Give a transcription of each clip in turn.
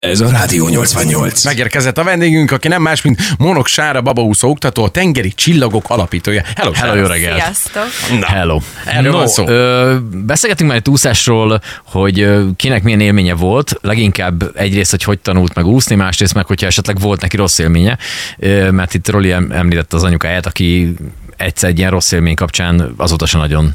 Ez a Rádió 88. Megérkezett a vendégünk, aki nem más, mint Monok Sára babaúszó oktató, a tengeri csillagok alapítója. Hello, Hello, jó reggelt! Sziasztok! Na, Hello. Erről no, van szó. Ö, beszélgetünk már egy úszásról, hogy kinek milyen élménye volt, leginkább egyrészt, hogy hogy tanult meg úszni, másrészt meg, hogyha esetleg volt neki rossz élménye, mert itt Roli em- említette az anyukáját, aki egyszer egy ilyen rossz élmény kapcsán azóta sem nagyon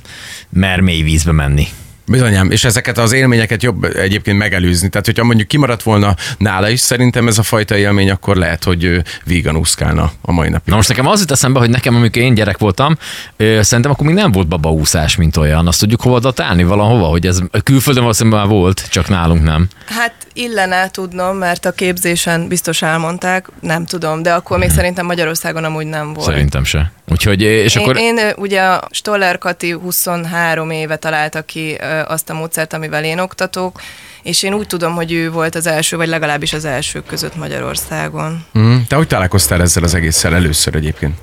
mer mély vízbe menni. Bizonyám, és ezeket az élményeket jobb egyébként megelőzni. Tehát, hogyha mondjuk kimaradt volna nála is, szerintem ez a fajta élmény, akkor lehet, hogy vígan úszkálna a mai napig. Na most nekem az jut eszembe, hogy nekem, amikor én gyerek voltam, szerintem akkor még nem volt babaúszás, mint olyan. Azt tudjuk hova datálni valahova, hogy ez külföldön valószínűleg már volt, csak nálunk nem. Hát illene tudnom, mert a képzésen biztos elmondták, nem tudom, de akkor még szerintem Magyarországon amúgy nem volt. Szerintem se. Úgyhogy, és én, akkor... én ö, ugye a Stoller Kati 23 éve találta ki azt a módszert, amivel én oktatok, és én úgy tudom, hogy ő volt az első, vagy legalábbis az elsők között Magyarországon. Mm. Te hogy találkoztál ezzel az egésszel először egyébként?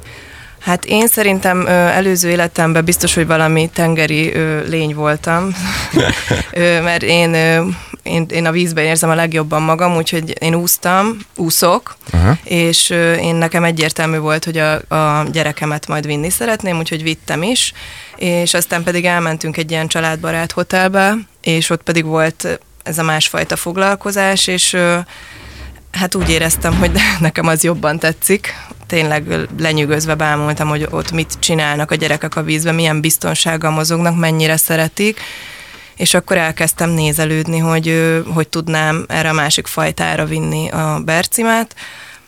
Hát én szerintem előző életemben biztos, hogy valami tengeri lény voltam, mert én, én, én a vízben érzem a legjobban magam, úgyhogy én úsztam, úszok, Aha. és én nekem egyértelmű volt, hogy a, a gyerekemet majd vinni szeretném, úgyhogy vittem is, és aztán pedig elmentünk egy ilyen családbarát hotelbe, és ott pedig volt ez a másfajta foglalkozás, és Hát úgy éreztem, hogy nekem az jobban tetszik. Tényleg lenyűgözve bámultam, hogy ott mit csinálnak a gyerekek a vízben, milyen biztonsággal mozognak, mennyire szeretik. És akkor elkezdtem nézelődni, hogy hogy tudnám erre a másik fajtára vinni a Bercimet,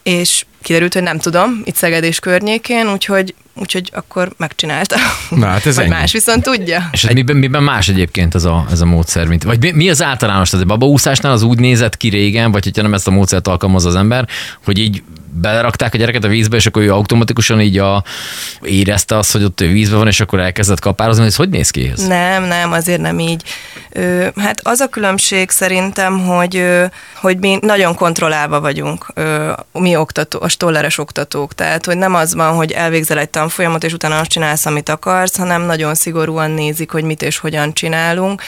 és kiderült, hogy nem tudom, itt Szeged és környékén, úgyhogy, úgyhogy akkor megcsináltam. Na, hát ez Vagy ennyi. más viszont tudja. És ez miben, miben más egyébként ez a, ez a módszer? Mint, vagy mi, mi az általános? Tehát a babaúszásnál az úgy nézett ki régen, vagy hogyha nem ezt a módszert alkalmaz az ember, hogy így belerakták a gyereket a vízbe, és akkor ő automatikusan így a, érezte azt, hogy ott vízbe van, és akkor elkezdett kapározni, ez hogy néz ki ez? Nem, nem, azért nem így. Ö, hát az a különbség szerintem, hogy, ö, hogy mi nagyon kontrollálva vagyunk, ö, mi oktató, a stolleres oktatók. Tehát, hogy nem az van, hogy elvégzel egy tanfolyamot, és utána azt csinálsz, amit akarsz, hanem nagyon szigorúan nézik, hogy mit és hogyan csinálunk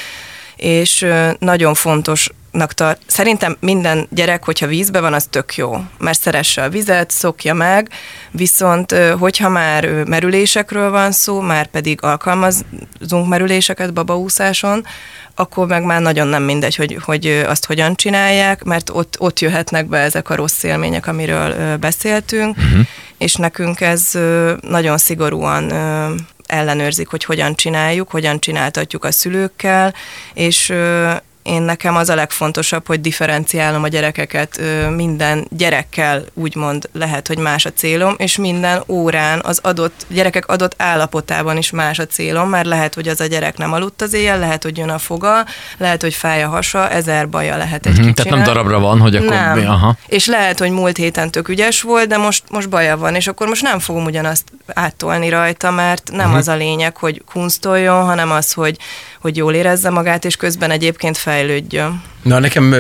és nagyon fontosnak tart. Szerintem minden gyerek, hogyha vízbe van, az tök jó, mert szeresse a vizet, szokja meg, viszont hogyha már merülésekről van szó, már pedig alkalmazunk merüléseket babaúszáson, akkor meg már nagyon nem mindegy, hogy, hogy azt hogyan csinálják, mert ott, ott jöhetnek be ezek a rossz élmények, amiről beszéltünk, uh-huh. és nekünk ez nagyon szigorúan ellenőrzik, hogy hogyan csináljuk, hogyan csináltatjuk a szülőkkel, és én nekem az a legfontosabb, hogy differenciálom a gyerekeket, minden gyerekkel úgymond lehet, hogy más a célom, és minden órán az adott gyerekek adott állapotában is más a célom, mert lehet, hogy az a gyerek nem aludt az éjjel, lehet, hogy jön a foga, lehet, hogy fáj a hasa, ezer baja lehet egy kicsinek. Tehát nem darabra van, hogy akkor... Nem. Aha. És lehet, hogy múlt héten tök ügyes volt, de most, most baja van, és akkor most nem fogom ugyanazt áttolni rajta, mert nem Mhm. az a lényeg, hogy kunstoljon, hanem az, hogy, hogy jól érezze magát, és közben egyébként fejlődjön. Na, nekem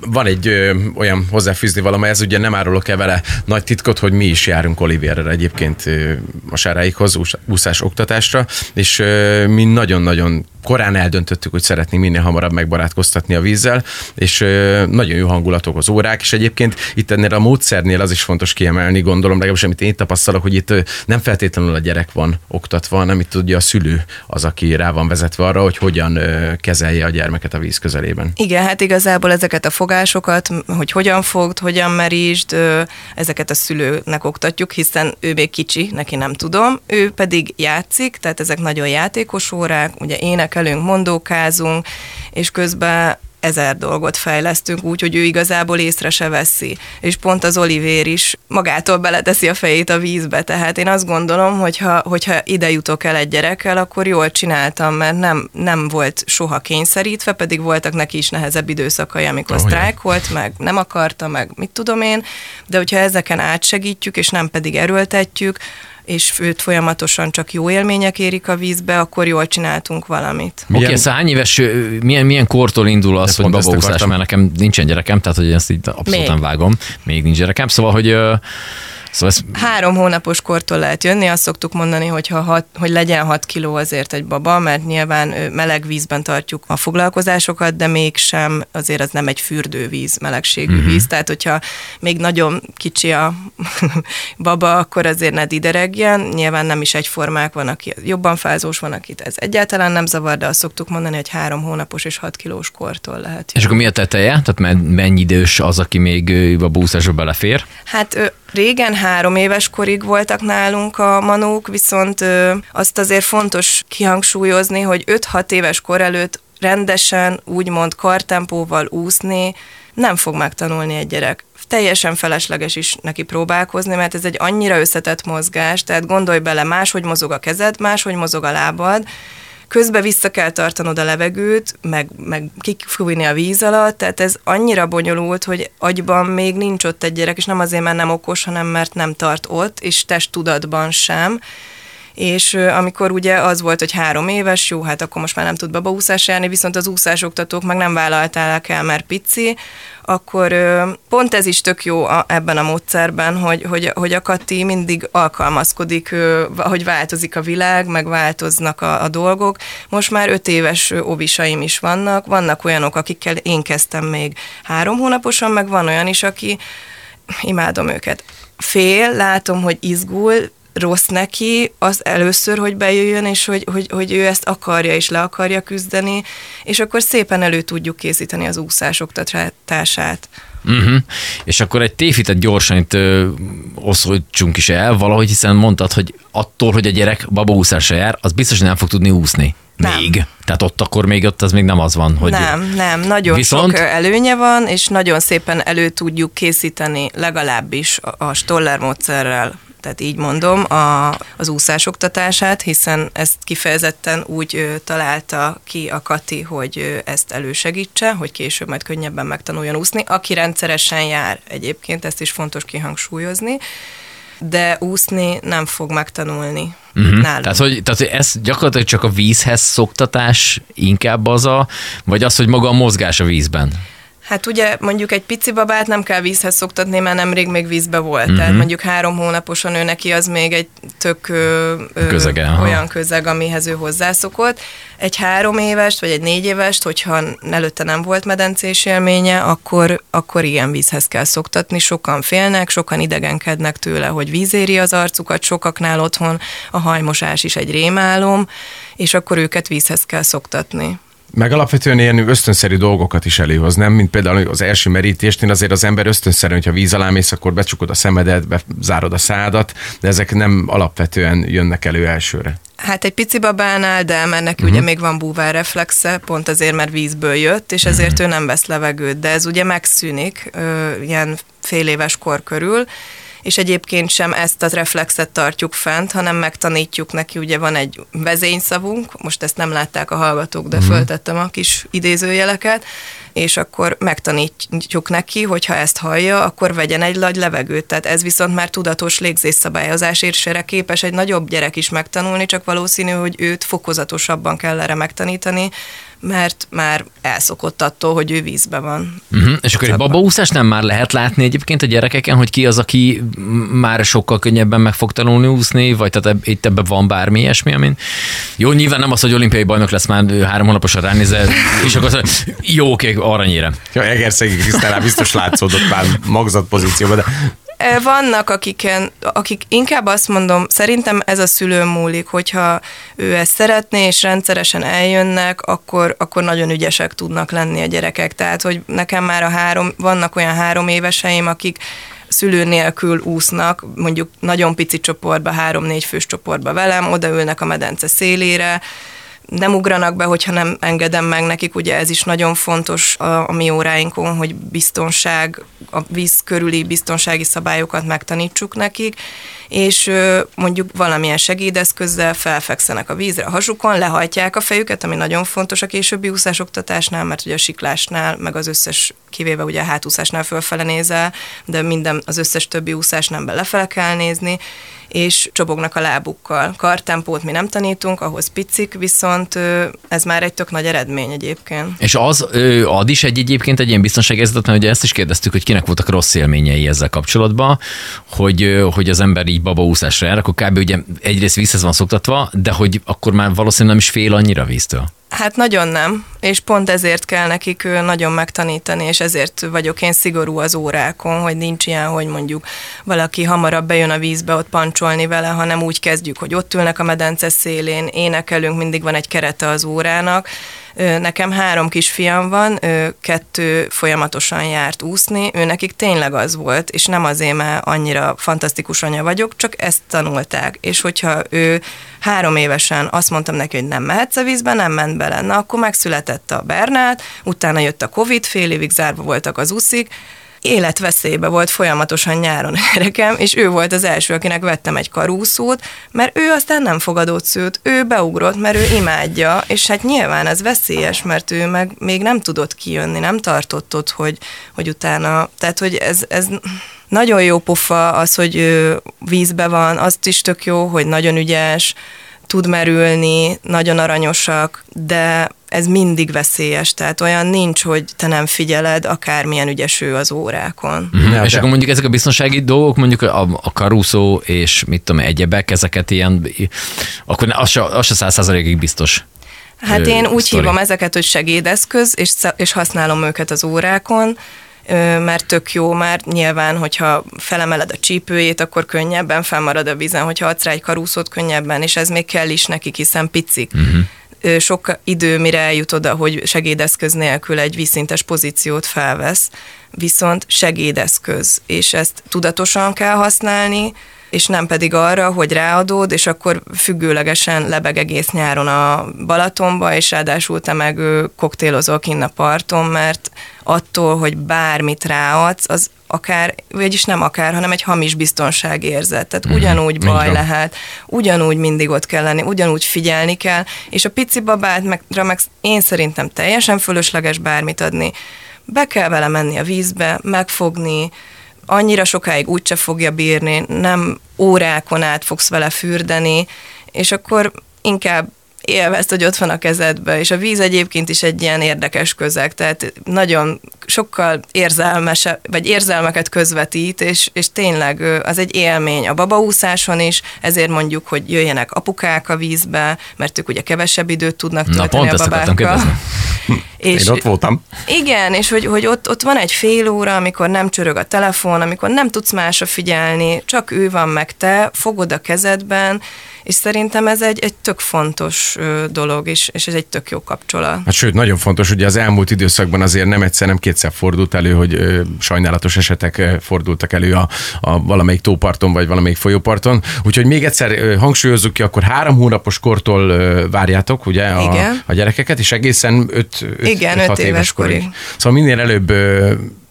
van egy olyan hozzáfűzni valami, ez ugye nem árulok el vele nagy titkot, hogy mi is járunk Olivérre egyébként a sáráikhoz, ús- úszás oktatásra, és mi nagyon-nagyon korán eldöntöttük, hogy szeretnénk minél hamarabb megbarátkoztatni a vízzel, és nagyon jó hangulatok az órák, és egyébként itt ennél a módszernél az is fontos kiemelni, gondolom, legalábbis amit én tapasztalok, hogy itt nem feltétlenül a gyerek van oktatva, hanem itt ugye a szülő az, aki rá van vezetve arra, hogy hogyan kezelje a gyermeket a víz közelében. Igen, hát igazából ezeket a fogásokat, hogy hogyan fogd, hogyan merítsd, ezeket a szülőnek oktatjuk, hiszen ő még kicsi, neki nem tudom, ő pedig játszik, tehát ezek nagyon játékos órák, ugye énekelünk, mondókázunk, és közben ezer dolgot fejlesztünk, úgy, hogy ő igazából észre se veszi. És pont az Olivér is magától beleteszi a fejét a vízbe. Tehát én azt gondolom, hogy ha, hogyha ide jutok el egy gyerekkel, akkor jól csináltam, mert nem, nem volt soha kényszerítve, pedig voltak neki is nehezebb időszakai, amikor Oh, ja. sztrájk volt, meg nem akarta, meg mit tudom én, de hogyha ezeken átsegítjük, és nem pedig erőltetjük, és őt folyamatosan csak jó élmények érik a vízbe, akkor jól csináltunk valamit. Oké, okay, Milyen- szóval hány éves, milyen, milyen kortól indul az, De hogy babaúszás, mert nekem nincsen gyerekem, tehát hogy ezt így abszolút Még. nem vágom, még nincs gyerekem, szóval, hogy Szóval ez Három hónapos kortól lehet jönni, azt szoktuk mondani, hogy, ha hat, hogy legyen 6 kiló azért egy baba, mert nyilván meleg vízben tartjuk a foglalkozásokat, de mégsem azért az nem egy fürdővíz, melegségű uh-huh. víz, tehát hogyha még nagyon kicsi a baba, akkor azért ne dideregjen, nyilván nem is egyformák, van, aki jobban fázós, van, akit ez egyáltalán nem zavar, de azt szoktuk mondani, hogy három hónapos és 6 kilós kortól lehet És akkor mi a teteje? Tehát men- mennyi idős az, aki még a búszásba belefér? Hát régen három éves korig voltak nálunk a manók, viszont azt azért fontos kihangsúlyozni, hogy 5-6 éves kor előtt rendesen, úgymond kartempóval úszni nem fog megtanulni egy gyerek. Teljesen felesleges is neki próbálkozni, mert ez egy annyira összetett mozgás, tehát gondolj bele, máshogy mozog a kezed, máshogy mozog a lábad, közben vissza kell tartanod a levegőt, meg, meg kifújni a víz alatt, tehát ez annyira bonyolult, hogy agyban még nincs ott egy gyerek, és nem azért, mert nem okos, hanem mert nem tart ott, és testtudatban sem. És amikor ugye az volt, hogy három éves, jó, hát akkor most már nem tud babaúszás járni, viszont az úszásoktatók meg nem vállalták el, mert pici, akkor pont ez is tök jó a, ebben a módszerben, hogy, hogy, hogy a Kati mindig alkalmazkodik, hogy változik a világ, meg változnak a, a dolgok. Most már öt éves ö, ovisaim is vannak, vannak olyanok, akikkel én kezdtem még három hónaposan, meg van olyan is, aki imádom őket. Fél, látom, hogy izgul, rossz neki, az először, hogy bejöjjön, és hogy, hogy, hogy ő ezt akarja, és le akarja küzdeni, és akkor szépen elő tudjuk készíteni az úszás oktatását. Uh-huh. És akkor egy tévhitet gyorsan itt ö, is el valahogy, hiszen mondtad, hogy attól, hogy a gyerek babaúszásra jár, az biztos, hogy nem fog tudni úszni. Nem. Még. Tehát ott akkor még ott az még nem az van, hogy... Nem, nem, nagyon Viszont- sok előnye van, és nagyon szépen elő tudjuk készíteni legalábbis a, a Stoller módszerrel tehát így mondom, a, az úszás oktatását, hiszen ezt kifejezetten úgy ö, találta ki a Kati, hogy ö, ezt elősegítse, hogy később majd könnyebben megtanuljon úszni, aki rendszeresen jár egyébként, ezt is fontos kihangsúlyozni, de úszni nem fog megtanulni uh-huh. nálunk. Tehát hogy, tehát, hogy ez gyakorlatilag csak a vízhez szoktatás inkább az a, vagy az, hogy maga a mozgás a vízben? Hát ugye mondjuk egy pici babát nem kell vízhez szoktatni, mert nemrég még vízbe volt. Uh-huh. Tehát mondjuk három hónaposan ő neki az még egy tök ö, ö, Közege, olyan közeg, amihez ő hozzászokott. Egy három évest, vagy egy négy évest, hogyha előtte nem volt medencés élménye, akkor, akkor ilyen vízhez kell szoktatni. Sokan félnek, sokan idegenkednek tőle, hogy víz éri az arcukat, sokaknál otthon a hajmosás is egy rémálom, és akkor őket vízhez kell szoktatni. Meg alapvetően ilyen ösztönszerű dolgokat is előhoz, nem? Mint például az első merítésnél azért az ember ösztönszerű, hogyha víz alá mész, akkor becsukod a szemedet, bezárod a szádat, de ezek nem alapvetően jönnek elő elsőre. Hát egy pici babánál, de mert neki uh-huh. ugye még van búvár reflexe, pont azért, mert vízből jött, és ezért uh-huh. ő nem vesz levegőt, de ez ugye megszűnik ö, ilyen fél éves kor körül, és egyébként sem ezt az reflexet tartjuk fent, hanem megtanítjuk neki, ugye van egy vezényszavunk, most ezt nem látták a hallgatók, de uh-huh. föltettem a kis idézőjeleket, és akkor megtanítjuk neki, hogy ha ezt hallja, akkor vegyen egy nagy levegőt. Tehát ez viszont már tudatos légzésszabályozás, és erre képes egy nagyobb gyerek is megtanulni, csak valószínű, hogy őt fokozatosabban kell erre megtanítani, mert már elszokott attól, hogy ő vízbe van. Uh-huh. És akkor egy babaúszás nem már lehet látni egyébként a gyerekeken, hogy ki az, aki már sokkal könnyebben meg fog tanulni úszni, vagy tehát eb- itt ebben van bármi ilyesmi, amin... Jó, nyilván nem az, hogy olimpiai bajnok lesz már három hónaposan ránézel, és akkor mondja, jó, oké, aranyére. Ja, Egerszegi Krisztánál biztos látszódott már magzat pozícióban, de Vannak, akiken, akik inkább azt mondom, szerintem ez a szülő múlik, hogyha ő ezt szeretné, és rendszeresen eljönnek, akkor, akkor nagyon ügyesek tudnak lenni a gyerekek. Tehát, hogy nekem már a három, vannak olyan három éveseim, akik szülő nélkül úsznak, mondjuk nagyon pici csoportba, három-négy fős csoportba velem, odaülnek a medence szélére, nem ugranak be, hogyha nem engedem meg nekik, ugye ez is nagyon fontos a, a mi óráinkon, hogy biztonság, a víz körüli biztonsági szabályokat megtanítsuk nekik, és mondjuk valamilyen segédeszközzel felfekszenek a vízre a hasukon, lehajtják a fejüket, ami nagyon fontos a későbbi úszásoktatásnál, mert ugye a siklásnál, meg az összes, kivéve ugye a hátúszásnál fölfele nézel, de minden, az összes többi be lefele kell nézni, és csobognak a lábukkal. Kartempót mi nem tanítunk, ahhoz picik, viszont ez már egy tök nagy eredmény egyébként. És az ad is egy egyébként egy ilyen biztonságérzetet, mert ugye ezt is kérdeztük, hogy kinek voltak rossz élményei ezzel kapcsolatban, hogy, hogy az ember így babaúszásra jár, akkor kb. ugye egyrészt vízhez van szoktatva, de hogy akkor már valószínűleg nem is fél annyira víztől. Hát nagyon nem, és pont ezért kell nekik nagyon megtanítani, és ezért vagyok én szigorú az órákon, hogy nincs ilyen, hogy mondjuk valaki hamarabb bejön a vízbe ott pancsolni vele, hanem úgy kezdjük, hogy ott ülnek a medence szélén, énekelünk, mindig van egy kerete az órának, Nekem három kisfiam van, kettő folyamatosan járt úszni, ő nekik tényleg az volt, és nem azért, mert annyira fantasztikus anya vagyok, csak ezt tanulták. És hogyha ő három évesen azt mondtam neki, hogy nem mehetsz a vízbe, nem ment bele. Na, akkor megszületett a Bernát, utána jött a Covid, fél évig zárva voltak az uszik, életveszélybe volt folyamatosan nyáron nekem, és ő volt az első, akinek vettem egy karúszót, mert ő aztán nem fogadott szőt, ő beugrott, mert ő imádja, és hát nyilván ez veszélyes, mert ő meg még nem tudott kijönni, nem tartott ott, hogy, hogy utána, tehát hogy ez, ez nagyon jó pofa az, hogy vízbe van, azt is tök jó, hogy nagyon ügyes, tud merülni, nagyon aranyosak, de ez mindig veszélyes, tehát olyan nincs, hogy te nem figyeled, akármilyen ügyes ő az órákon. Mm-hmm. Ja, és de... akkor mondjuk ezek a biztonsági dolgok, mondjuk a, a karuszó és mit tudom, egyebek, ezeket ilyen, akkor az se, az se száz százalékig biztos. Hát én úgy sztori. hívom ezeket, hogy segédeszköz, és, és használom őket az órákon, mert tök jó, mert nyilván, hogyha felemeled a csípőjét, akkor könnyebben felmarad a vízen, hogyha adsz rá egy karúszót könnyebben, és ez még kell is nekik, hiszen picik. Uh-huh. Sok idő, mire eljut oda, hogy segédeszköz nélkül egy vízszintes pozíciót felvesz, viszont segédeszköz, és ezt tudatosan kell használni, és nem pedig arra, hogy ráadod, és akkor függőlegesen lebeg egész nyáron a Balatonba, és ráadásul te meg koktélozol kinn a parton, mert attól, hogy bármit ráadsz, az akár, vagyis nem akár, hanem egy hamis biztonságérzet. Tehát mm-hmm. ugyanúgy baj lehet, ugyanúgy mindig ott kell lenni, ugyanúgy figyelni kell, és a pici babát meg, meg én szerintem teljesen fölösleges bármit adni. Be kell vele menni a vízbe, megfogni, annyira sokáig úgyse fogja bírni, nem órákon át fogsz vele fürdeni, és akkor inkább élvezd, hogy ott van a kezedbe, és a víz egyébként is egy ilyen érdekes közeg, tehát nagyon sokkal érzelmes, vagy érzelmeket közvetít, és, és tényleg az egy élmény a babaúszáson is, ezért mondjuk, hogy jöjjenek apukák a vízbe, mert ők ugye kevesebb időt tudnak tölteni Na, pont a babákkal. és Én ott voltam. Igen, és hogy, hogy ott, ott van egy fél óra, amikor nem csörög a telefon, amikor nem tudsz másra figyelni, csak ő van meg te, fogod a kezedben, és szerintem ez egy, egy tök fontos dolog, és, és ez egy tök jó kapcsolat. Hát sőt, nagyon fontos, ugye az elmúlt időszakban azért nem egyszer, nem kétszer fordult elő, hogy ö, sajnálatos esetek fordultak elő a, a valamelyik tóparton, vagy valamelyik folyóparton. Úgyhogy még egyszer ö, hangsúlyozzuk ki, akkor három hónapos kortól ö, várjátok, ugye, a, Igen. a gyerekeket, és egészen öt, öt, Igen, öt, öt éves korig. Szóval minél előbb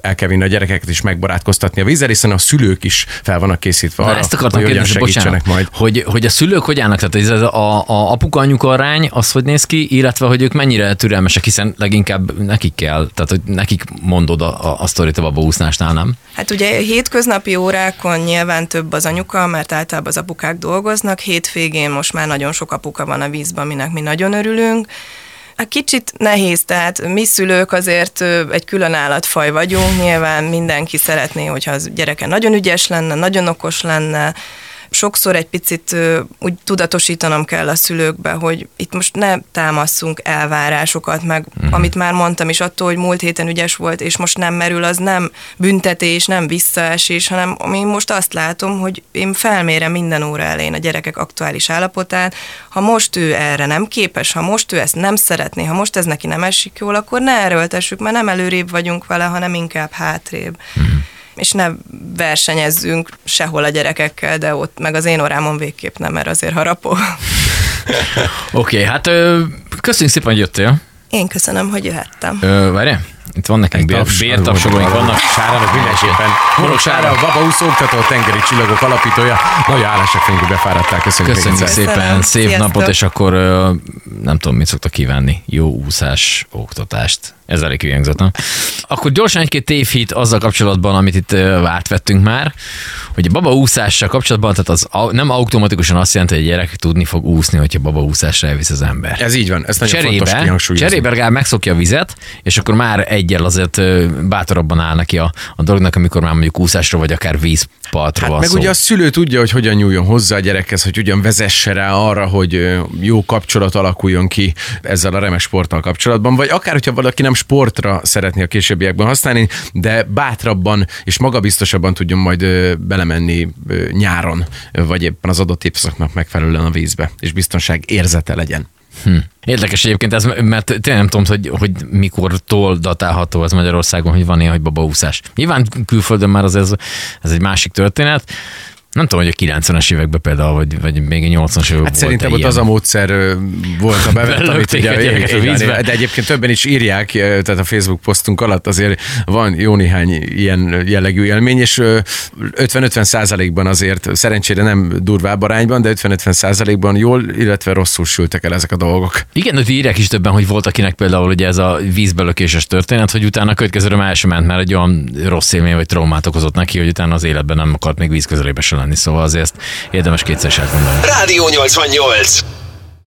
el kell vinni a gyerekeket is megbarátkoztatni a vízzel, hiszen a szülők is fel vannak készítve arra, ezt akartam hogy kérdezni, bocsánat, majd. Hogy, hogy a szülők hogy állnak? Tehát ez a, a apuka anyuka arány, az hogy néz ki, illetve hogy ők mennyire türelmesek, hiszen leginkább nekik kell, tehát hogy nekik mondod a, a, a sztorit a babaúsznásnál, nem? Hát ugye hétköznapi órákon nyilván több az anyuka, mert általában az apukák dolgoznak, hétvégén most már nagyon sok apuka van a vízben, aminek mi nagyon örülünk, Hát kicsit nehéz, tehát mi szülők azért egy külön állatfaj vagyunk, nyilván mindenki szeretné, hogyha az gyereke nagyon ügyes lenne, nagyon okos lenne, sokszor egy picit úgy tudatosítanom kell a szülőkbe, hogy itt most ne támasszunk elvárásokat, meg uh-huh. amit már mondtam is, attól, hogy múlt héten ügyes volt, és most nem merül, az nem büntetés, nem visszaesés, hanem én most azt látom, hogy én felmérem minden óra elején a gyerekek aktuális állapotát. Ha most ő erre nem képes, ha most ő ezt nem szeretné, ha most ez neki nem esik jól, akkor ne erőltessük, mert nem előrébb vagyunk vele, hanem inkább hátrébb. Uh-huh és ne versenyezzünk sehol a gyerekekkel, de ott meg az én orámon végképp nem, mert azért harapó. Oké, okay, hát köszönjük szépen, hogy jöttél. Én köszönöm, hogy jöhettem. Ö, várj, itt van nekünk bér, bértapsolóink vannak. Sárának mindenképpen. Morok Sára, a Baba úszóktató, a tengeri csillagok alapítója. Hálásak vagyunk, hogy befáradtál. Köszönjük, Köszönjük szépen, szép Sziasztok. napot, és akkor nem tudom, mit szoktak kívánni. Jó úszás, oktatást. Ez elég hülyengzett, nem? Akkor gyorsan egy-két tévhit azzal kapcsolatban, amit itt átvettünk már, hogy a baba úszással kapcsolatban, tehát az nem automatikusan azt jelenti, hogy a gyerek tudni fog úszni, hogyha baba úszásra elvisz az ember. Ez így van, ez nagyon cserébe, fontos kihangsúlyozni. Cserébe legalább megszokja a vizet, és akkor már egyel azért bátorabban áll neki a, a dolognak, amikor már mondjuk úszásra vagy akár vízpartról hát meg szó. ugye a szülő tudja, hogy hogyan nyúljon hozzá a gyerekhez, hogy hogyan vezesse rá arra, hogy jó kapcsolat alakuljon ki ezzel a remes sporttal kapcsolatban, vagy akár, hogyha valaki nem sportra szeretné a későbbiekben használni, de bátrabban és magabiztosabban tudjon majd belemenni nyáron, vagy éppen az adott évszaknak megfelelően a vízbe, és biztonság érzete legyen. Hm. Érdekes egyébként ez, mert tényleg nem tudom, hogy, hogy mikortól datálható ez Magyarországon, hogy van ilyen, hogy babaúszás. Nyilván külföldön már az ez, ez egy másik történet, nem tudom, hogy a 90-es években például, vagy, vagy még a 80-as években Hát szerintem ott az a módszer volt a bevett, amit ugye, a vízbe. de egyébként többen is írják, tehát a Facebook posztunk alatt azért van jó néhány ilyen jellegű élmény, és 50-50 százalékban azért szerencsére nem durvább arányban, de 50-50 százalékban jól, illetve rosszul sültek el ezek a dolgok. Igen, hogy írják is többen, hogy volt akinek például ugye ez a vízbelökéses történet, hogy utána a következőre már ment, mert egy olyan rossz élmény vagy traumát okozott neki, hogy utána az életben nem akart még víz közelébe se lenni, szóval azért érdemes kétszer is átgondolni. Rádió 88.